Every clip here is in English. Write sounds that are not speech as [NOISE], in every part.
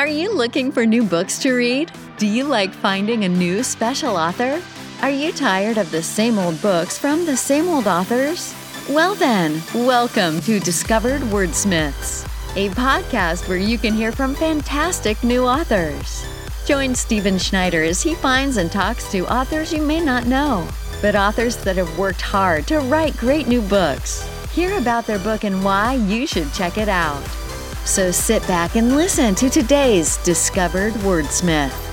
Are you looking for new books to read? Do you like finding a new special author? Are you tired of the same old books from the same old authors? Well, then, welcome to Discovered Wordsmiths, a podcast where you can hear from fantastic new authors. Join Stephen Schneider as he finds and talks to authors you may not know, but authors that have worked hard to write great new books. Hear about their book and why you should check it out. So sit back and listen to today's Discovered Wordsmith.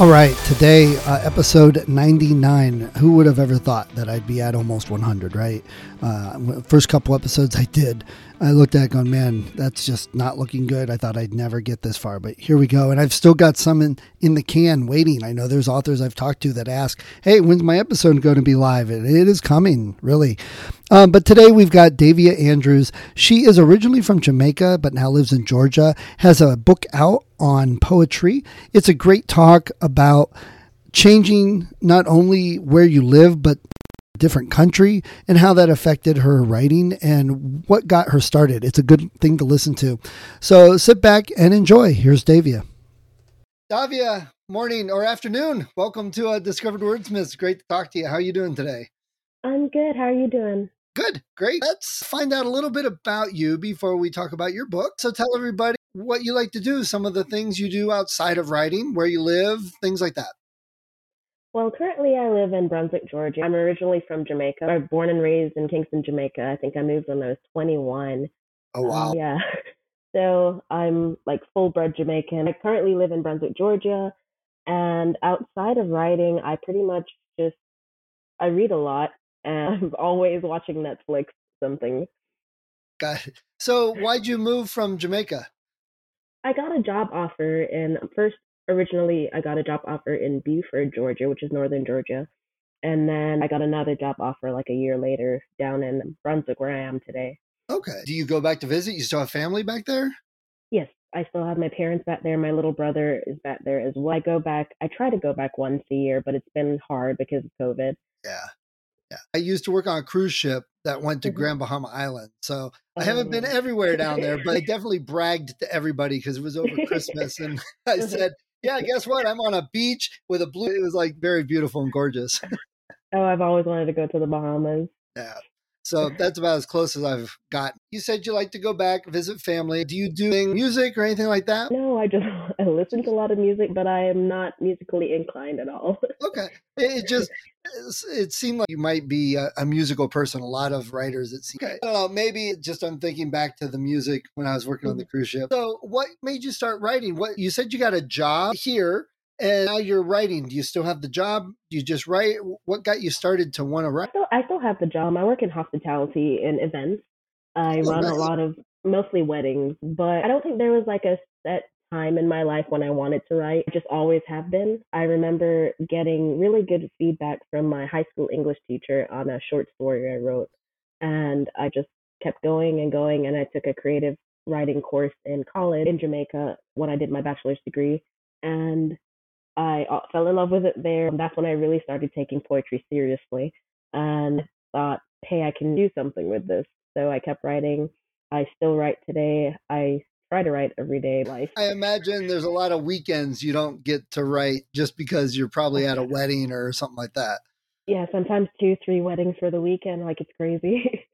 All right, today, uh, episode 99. Who would have ever thought that I'd be at almost 100, right? Uh, first couple episodes I did, I looked at it going, man, that's just not looking good. I thought I'd never get this far, but here we go. And I've still got some in, in the can waiting. I know there's authors I've talked to that ask, hey, when's my episode going to be live? And it is coming, really. Um, but today we've got Davia Andrews. She is originally from Jamaica, but now lives in Georgia, has a book out on poetry. It's a great talk about changing not only where you live, but different country and how that affected her writing and what got her started. It's a good thing to listen to. So sit back and enjoy. Here's Davia. Davia, morning or afternoon. Welcome to uh, Discovered Wordsmiths. Great to talk to you. How are you doing today? I'm good. How are you doing? Good. Great. Let's find out a little bit about you before we talk about your book. So tell everybody what you like to do, some of the things you do outside of writing, where you live, things like that. Well, currently I live in Brunswick, Georgia. I'm originally from Jamaica. I was born and raised in Kingston, Jamaica. I think I moved when I was 21. Oh, wow. Um, yeah. [LAUGHS] So I'm like full bred Jamaican. I currently live in Brunswick, Georgia. And outside of writing, I pretty much just, I read a lot [LAUGHS] and I'm always watching Netflix, something. Got it. So why'd you move from Jamaica? I got a job offer in first originally I got a job offer in Buford, Georgia, which is northern Georgia. And then I got another job offer like a year later down in Brunswick where I am today. Okay. Do you go back to visit? You still have family back there? Yes, I still have my parents back there. My little brother is back there as well. I go back, I try to go back once a year, but it's been hard because of COVID. Yeah. Yeah. I used to work on a cruise ship that went to mm-hmm. Grand Bahama Island. So I haven't been oh. everywhere down there, but I [LAUGHS] definitely bragged to everybody because it was over Christmas. And [LAUGHS] I said, yeah, guess what? I'm on a beach with a blue. It was like very beautiful and gorgeous. [LAUGHS] oh, I've always wanted to go to the Bahamas. Yeah. So that's about as close as I've got. You said you like to go back, visit family. Do you do music or anything like that? No, I just [LAUGHS] I listen to a lot of music, but I am not musically inclined at all. okay. [LAUGHS] It just it seemed like you might be a, a, musical person. A lot of writers, it seems. Okay. I don't know. Maybe just I'm thinking back to the music when I was working on the mm-hmm. cruise ship. So, what made you start writing? What you said you got a job here, and now you're writing. Do you still have the job? Do you just write? What got you started to want to write? I still, I still have the job. I work in hospitality and events. I oh, run nice. a lot of mostly weddings, but I don't think there was like a set time in my life when I wanted to write. I just always have been. I remember getting really good feedback from my high school English teacher on a short story I wrote. And I just kept going and going. And I took a creative writing course in college in Jamaica when I did my bachelor's degree. And I uh, fell in love with it there. That's when I really started taking poetry seriously and thought, hey, I can do something with this. So I kept writing. I still write today. I try to write everyday life. I imagine there's a lot of weekends you don't get to write just because you're probably at a [LAUGHS] wedding or something like that. Yeah, sometimes two, three weddings for the weekend. Like it's crazy. [LAUGHS]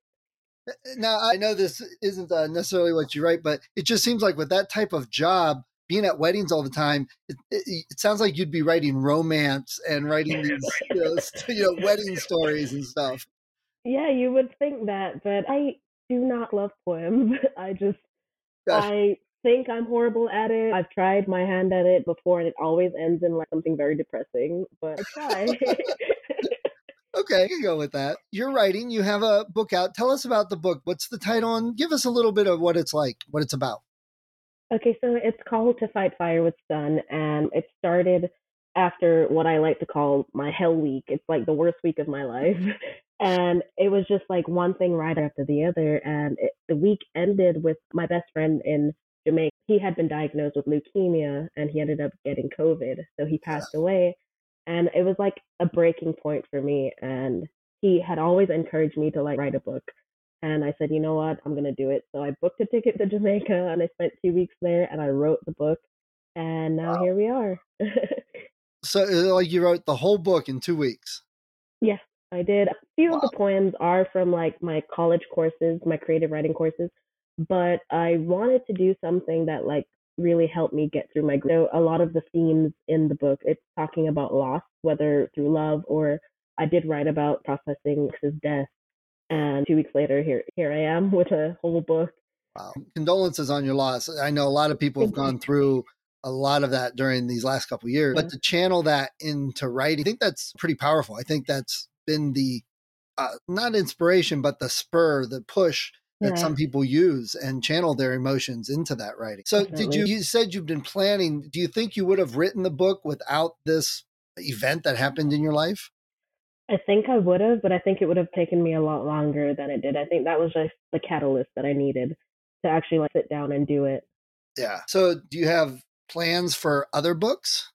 Eh, eh, now, I know this isn't uh, necessarily what you write, but it just seems like with that type of job, being at weddings all the time, it, it, it sounds like you'd be writing romance and writing these you know, you know, wedding stories and stuff. Yeah, you would think that, but I do not love poems. [LAUGHS] I just Gosh. I think I'm horrible at it. I've tried my hand at it before and it always ends in like something very depressing, but I try. okay, I can go with that. You're writing, you have a book out. Tell us about the book. What's the title and give us a little bit of what it's like, what it's about. Okay, so it's called To Fight Fire with Sun and it started after what I like to call my hell week. It's like the worst week of my life. [LAUGHS] [LAUGHS] And it was just like one thing right after the other. And it, the week ended with my best friend in Jamaica. He had been diagnosed with leukemia and he ended up getting COVID. So he passed away. And it was like a breaking point for me. And he had always encouraged me to like write a book. And I said, you know what, I'm gonna do it. So I booked a ticket to Jamaica and I spent two weeks there and I wrote the book and now wow. here we are. [LAUGHS] so uh, like you wrote the whole book in two weeks. Yes, I did. A few wow. of the poems are from like my college courses, my creative writing courses, but I wanted to do something that like really helped me get through my so a lot of the themes in the book it's talking about loss whether through love or i did write about processing his death and two weeks later here here i am with a whole book wow condolences on your loss i know a lot of people have gone through a lot of that during these last couple years but to channel that into writing i think that's pretty powerful i think that's been the uh, not inspiration but the spur the push that yeah. some people use and channel their emotions into that writing. So Definitely. did you you said you've been planning, do you think you would have written the book without this event that happened in your life? I think I would have, but I think it would have taken me a lot longer than it did. I think that was just the catalyst that I needed to actually like sit down and do it. Yeah. So do you have plans for other books?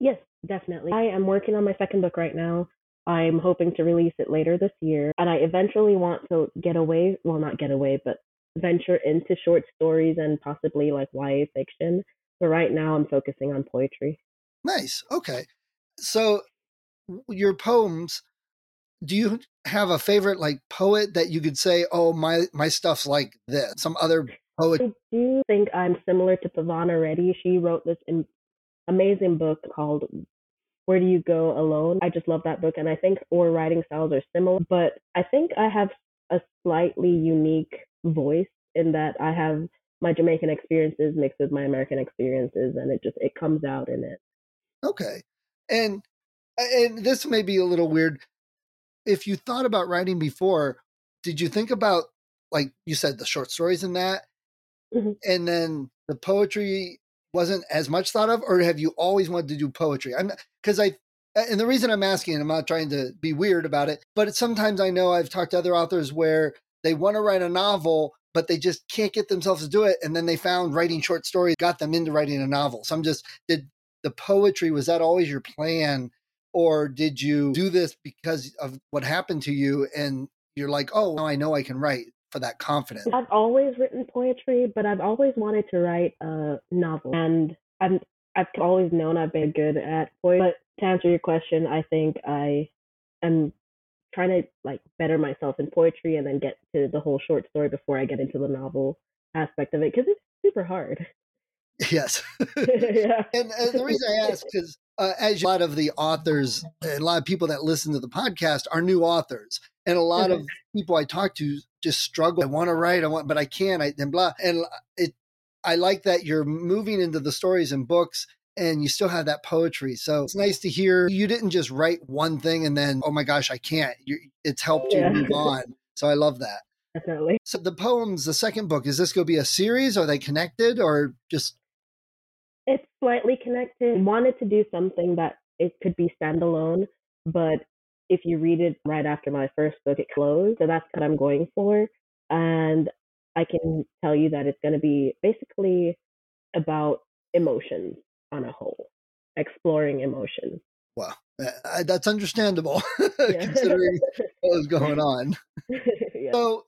Yes, definitely. I am working on my second book right now. I'm hoping to release it later this year. And I eventually want to get away, well, not get away, but venture into short stories and possibly like YA fiction. But right now I'm focusing on poetry. Nice. Okay. So your poems, do you have a favorite like poet that you could say, oh, my, my stuff's like this? Some other poet? I do think I'm similar to Pavana Reddy. She wrote this amazing book called where Do You Go Alone? I just love that book. And I think our writing styles are similar, but I think I have a slightly unique voice in that I have my Jamaican experiences mixed with my American experiences and it just it comes out in it. Okay. And and this may be a little weird. If you thought about writing before, did you think about like you said the short stories in that? Mm-hmm. And then the poetry wasn't as much thought of, or have you always wanted to do poetry? I'm because I and the reason I'm asking, I'm not trying to be weird about it, but sometimes I know I've talked to other authors where they want to write a novel, but they just can't get themselves to do it, and then they found writing short stories got them into writing a novel. So I'm just did the poetry was that always your plan, or did you do this because of what happened to you and you're like, oh, now I know I can write for that confidence? I've always written poetry, but I've always wanted to write a novel. And I'm I've always known I've been good at poetry. But to answer your question, I think I am trying to like better myself in poetry and then get to the whole short story before I get into the novel aspect of it because it's super hard. [LAUGHS] Yes. [LAUGHS] yeah. And, and, the reason I ask is uh, as a lot of the authors and a lot of people that listen to the podcast are new authors and a lot of people I talk to just struggle. I want to write, I want, but I can't. I and blah. And it, I like that you're moving into the stories and books, and you still have that poetry. So it's nice to hear you didn't just write one thing and then, oh my gosh, I can't. You, it's helped you move on. So I love that. Definitely. So the poems, the second book, is this going to be a series? Are they connected or just? It's slightly connected. Wanted to do something that it could be standalone, but if you read it right after my first book, it closed. So that's what I'm going for. And I can tell you that it's going to be basically about emotions on a whole, exploring emotions. Wow, uh, that's understandable [LAUGHS] considering what was [LAUGHS] going on. yeah. So,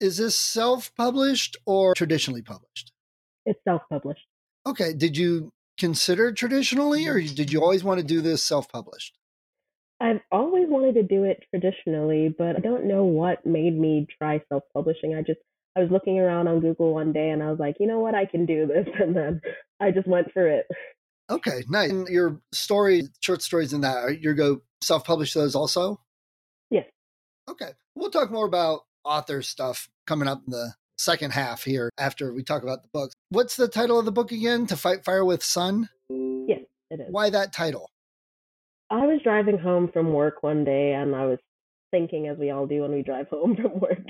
is this self published or traditionally published? It's self published. Okay. Did you consider traditionally, or mm-hmm. did you always want to do this self published? I've always wanted to do it traditionally, but I don't know what made me try self publishing. I just I was looking around on Google one day and I was like, you know what, I can do this [LAUGHS] and then I just went for it. Okay, nice. And your story, short stories in that, you're go self publish those also? Yes. Okay. We'll talk more about author stuff coming up in the second half here after we talk about the books. What's the title of the book again? To Fight Fire with Sun? Yes, it is. Why that title? I was driving home from work one day and I was thinking, as we all do when we drive [LAUGHS] home from work,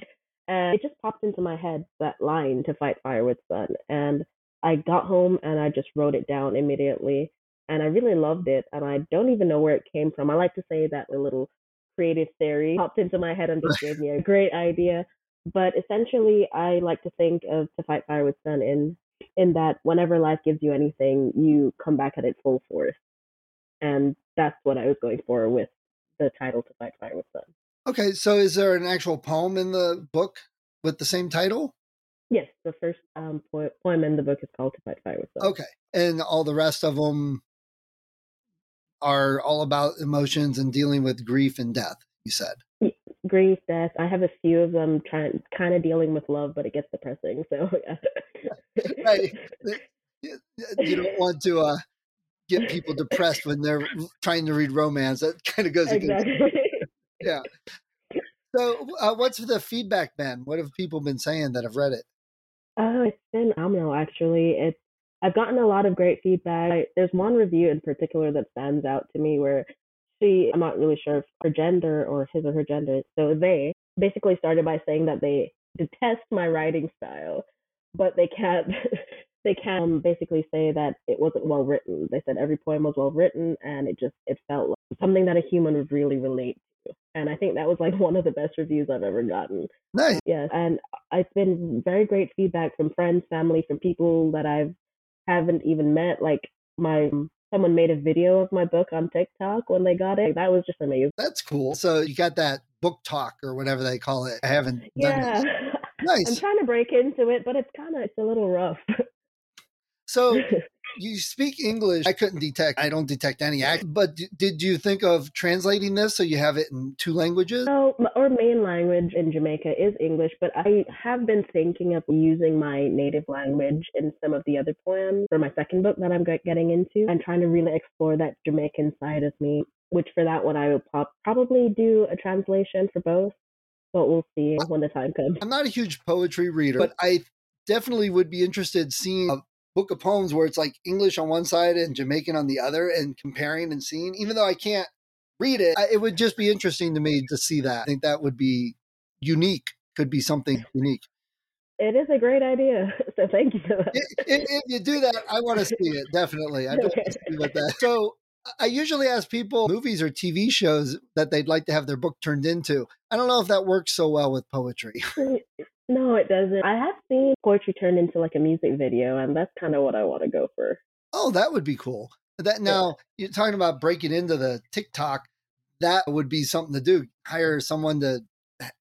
and it just popped into my head that line to fight fire with sun. And I got home and I just wrote it down immediately. And I really loved it. And I don't even know where it came from. I like to say that a little creative theory popped into my head and just [LAUGHS] gave me a great idea. But essentially, I like to think of To Fight Fire with Sun in in that whenever life gives you anything, you come back at it full force and that's what I was going for with the title to fight fire with sun. Okay, so is there an actual poem in the book with the same title? Yes, the first um, po- poem in the book is called "To Fight Fire with Love." Okay, and all the rest of them are all about emotions and dealing with grief and death. You said grief, death. I have a few of them trying, kind of dealing with love, but it gets depressing. So, [LAUGHS] yeah. right. You don't want to uh, get people depressed when they're trying to read romance. That kind of goes exactly. against. [LAUGHS] Yeah. [LAUGHS] So, uh, what's the feedback been? What have people been saying that have read it? Oh, it's been phenomenal. Actually, it's I've gotten a lot of great feedback. I, there's one review in particular that stands out to me where she, I'm not really sure if her gender or his or her gender, so they basically started by saying that they detest my writing style, but they can't. [LAUGHS] they can um, basically say that it wasn't well written. They said every poem was well written, and it just it felt like something that a human would really relate to. And I think that was like [LAUGHS] one of the best reviews I've ever gotten. Nice. Yes, and it's been very great feedback from friends, family, from people that I've haven't even met. Like my someone made a video of my book on TikTok when they got it. That was just amazing. That's cool. So you got that BookTok or whatever they call it. I haven't yeah. [LAUGHS] Nice. I'm trying to break into it, but it's kind of it's a little rough. So [LAUGHS] you speak English. I couldn't detect. I don't detect any accent. But d- did you think of translating this so you have it in two languages? So our main language in Jamaica is English, but I have been thinking of using my native language in some of the other poems for my second book that I'm getting into. I'm trying to really explore that Jamaican side of me. Which for that one I will pop- probably do a translation for both, but we'll see when the time comes. I'm not a huge poetry reader, but I definitely would be interested seeing a book of poems where it's like English on one side and Jamaican on the other and comparing and seeing, even though I can't read it, it would just be interesting to me to see that. I think that would be unique, could be something unique. It is a great idea. [LAUGHS] So thank you. if, if, you do that, I want to see it. Definitely. I don't okay. see what that. So I usually ask people movies or TV shows that they'd like to have their book turned into. I don't know if that works so well with poetry. No, it doesn't. I have seen poetry turned into like a music video, and that's kind of what I want to go for. Oh, that would be cool. That now yeah. you're talking about breaking into the TikTok. That would be something to do. Hire someone to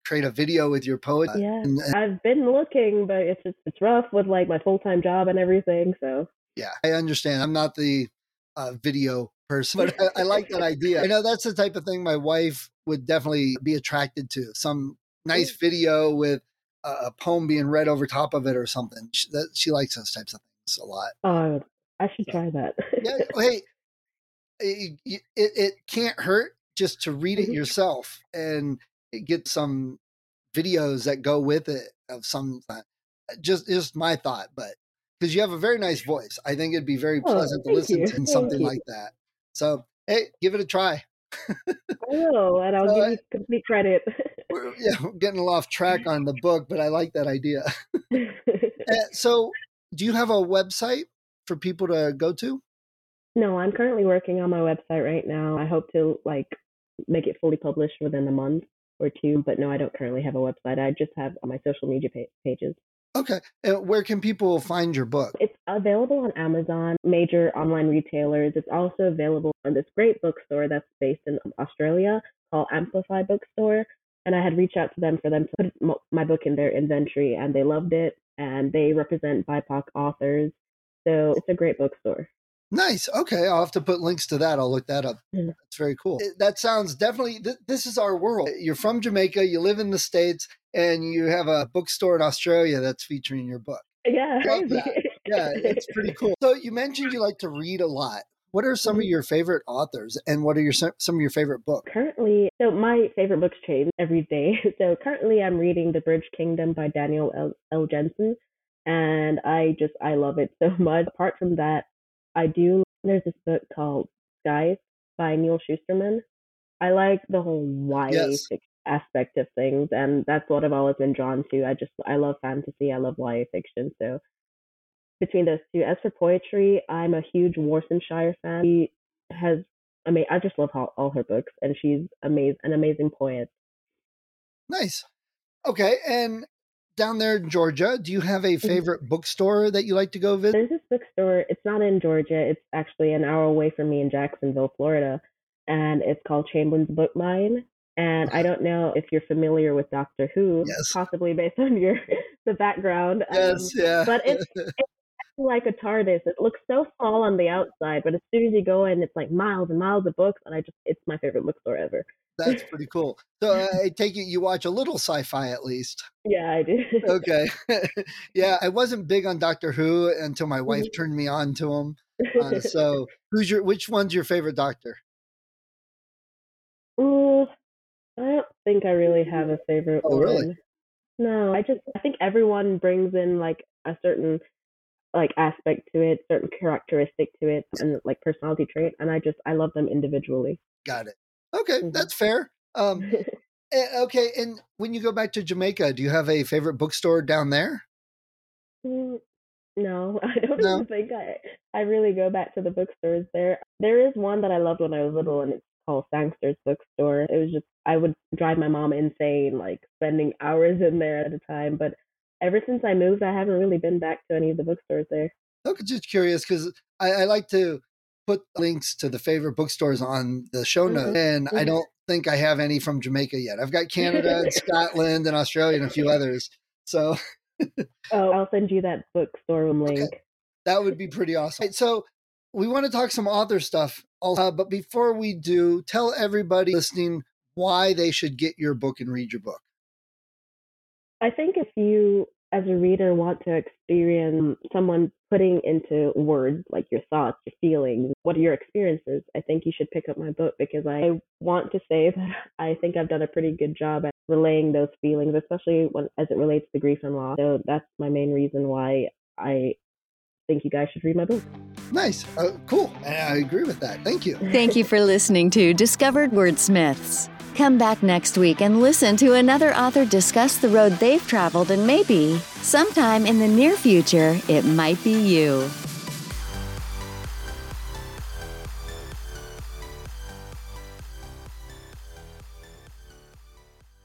create a video with your poet. Yeah, and, and, I've been looking, but it's just, it's rough with like my full time job and everything. So yeah, I understand. I'm not the uh, video person, [LAUGHS] but I, I like that [LAUGHS] idea. I know that's the type of thing my wife would definitely be attracted to. Some nice video with a poem being read over top of it or something. She, that, she likes those types of things a lot. Oh, I should try that. yeah, [LAUGHS] hey, it, it, it, can't hurt just to read it mm-hmm. yourself and get some videos that go with it of some uh, just just my thought but because you have a very nice voice i think it'd be very oh, pleasant to listen you. to something like that so hey give it a try i will and [LAUGHS] i'll give you complete credit we're, [LAUGHS] yeah, we're getting off track on the book, but I like that idea. Uh, [LAUGHS] [LAUGHS] so, do you have a website for people to go to? No, I'm currently working on my website right now. I hope to like make it fully published within a month or two, but no, I don't currently have a website. I just have my social media pages. Okay. And where can people find your book? It's available on Amazon, major online retailers. It's also available on this great bookstore that's based in Australia called Amplify Bookstore and I had reached out to them for them to put my book in their inventory, and they loved it. And they represent BIPOC authors, so it's a great bookstore. Nice. Okay, I'll have to put links to that. I'll look that up. Mm. That's very cool. That sounds definitely. Th- this is our world. You're from Jamaica. You live in the states, and you have a bookstore in Australia that's featuring your book. Yeah, [LAUGHS] yeah, it's pretty cool. So you mentioned you like to read a lot. What are some of mm-hmm. your favorite authors and what are your some of your favorite books? Currently, so my favorite books change every day. [LAUGHS] So currently I'm reading The Bridge Kingdom by Danielle L. L. Jensen and I just I love it so [LAUGHS] much. Apart from that, I do there's this book called Scythe by Neal Shusterman. I like the whole YA yes. aspect of things and that's what I've always been drawn to. I just I love fantasy, I love YA fiction, so between those two. As for poetry, I'm a huge Shire fan. She has, I mean, I just love all, all her books, and she's amazing, an amazing poet. Nice. Okay, and down there in Georgia, do you have a mm-hmm. favorite bookstore that you like to go visit? There's this bookstore. It's not in Georgia. It's actually an hour away from me in Jacksonville, Florida, and it's called Chamblin's Book Mine. And I don't know if you're familiar with Doctor Who, Yes. possibly based [LAUGHS] on your the background. Yes, Um, yeah. but it's, [LAUGHS] it's like a TARDIS. It looks so small on the outside, but as soon as you go in, it's like miles and miles of books, and I just it's my favorite bookstore ever. That's pretty cool. So uh, [LAUGHS] I take it you watch a little sci-fi at least. Yeah, I do. [LAUGHS] Okay. [LAUGHS] yeah, I wasn't big on Doctor Who until my wife Mhm. turned me on to him. Uh, so, who's your which one's your favorite Doctor? Ooh, I don't think I really have a favorite Oh, one. really? No, I just I think everyone brings in like a certain like aspect to it, certain characteristic to it, and like personality trait, and I just I love them individually. Got it. Okay, Mhm. that's fair. Um, [LAUGHS] eh, okay, and when you go back to Jamaica, do you have a favorite bookstore down there? Mm, no, [LAUGHS] I don't No? even think I I really go back to the bookstores there. There is one that I loved when I was little, and it's called Sangster's Bookstore. It was just I would drive my mom insane, like spending hours in there at a time. But ever since I moved, I haven't really been back to any of the bookstores there. Okay, just curious because I, I like to put links to the favorite bookstores on the show Mhm. notes, and I Mhm. don't think I have any from Jamaica yet. I've got Canada and [LAUGHS] Scotland and Australia and a few others. So [LAUGHS] Oh, I'll send you that bookstore link. that would be pretty awesome. Right, so we want to talk some author stuff, also, but before we do, tell everybody listening why they should get your book and read your book. I think if you, as a reader, want to experience someone putting into words like your thoughts, your feelings, what are your experiences, I think you should pick up my book because I want to say [LAUGHS] that I think I've done a pretty good job at relaying those feelings, especially when as it relates to grief and loss. So that's my main reason why I think you guys should read my book. Nice, uh, cool. I I agree with that. Thank you. [LAUGHS] Thank you for listening to Discovered Wordsmiths. Come back next week and listen to another author discuss the road they've traveled and maybe, sometime in the near future, it might be you.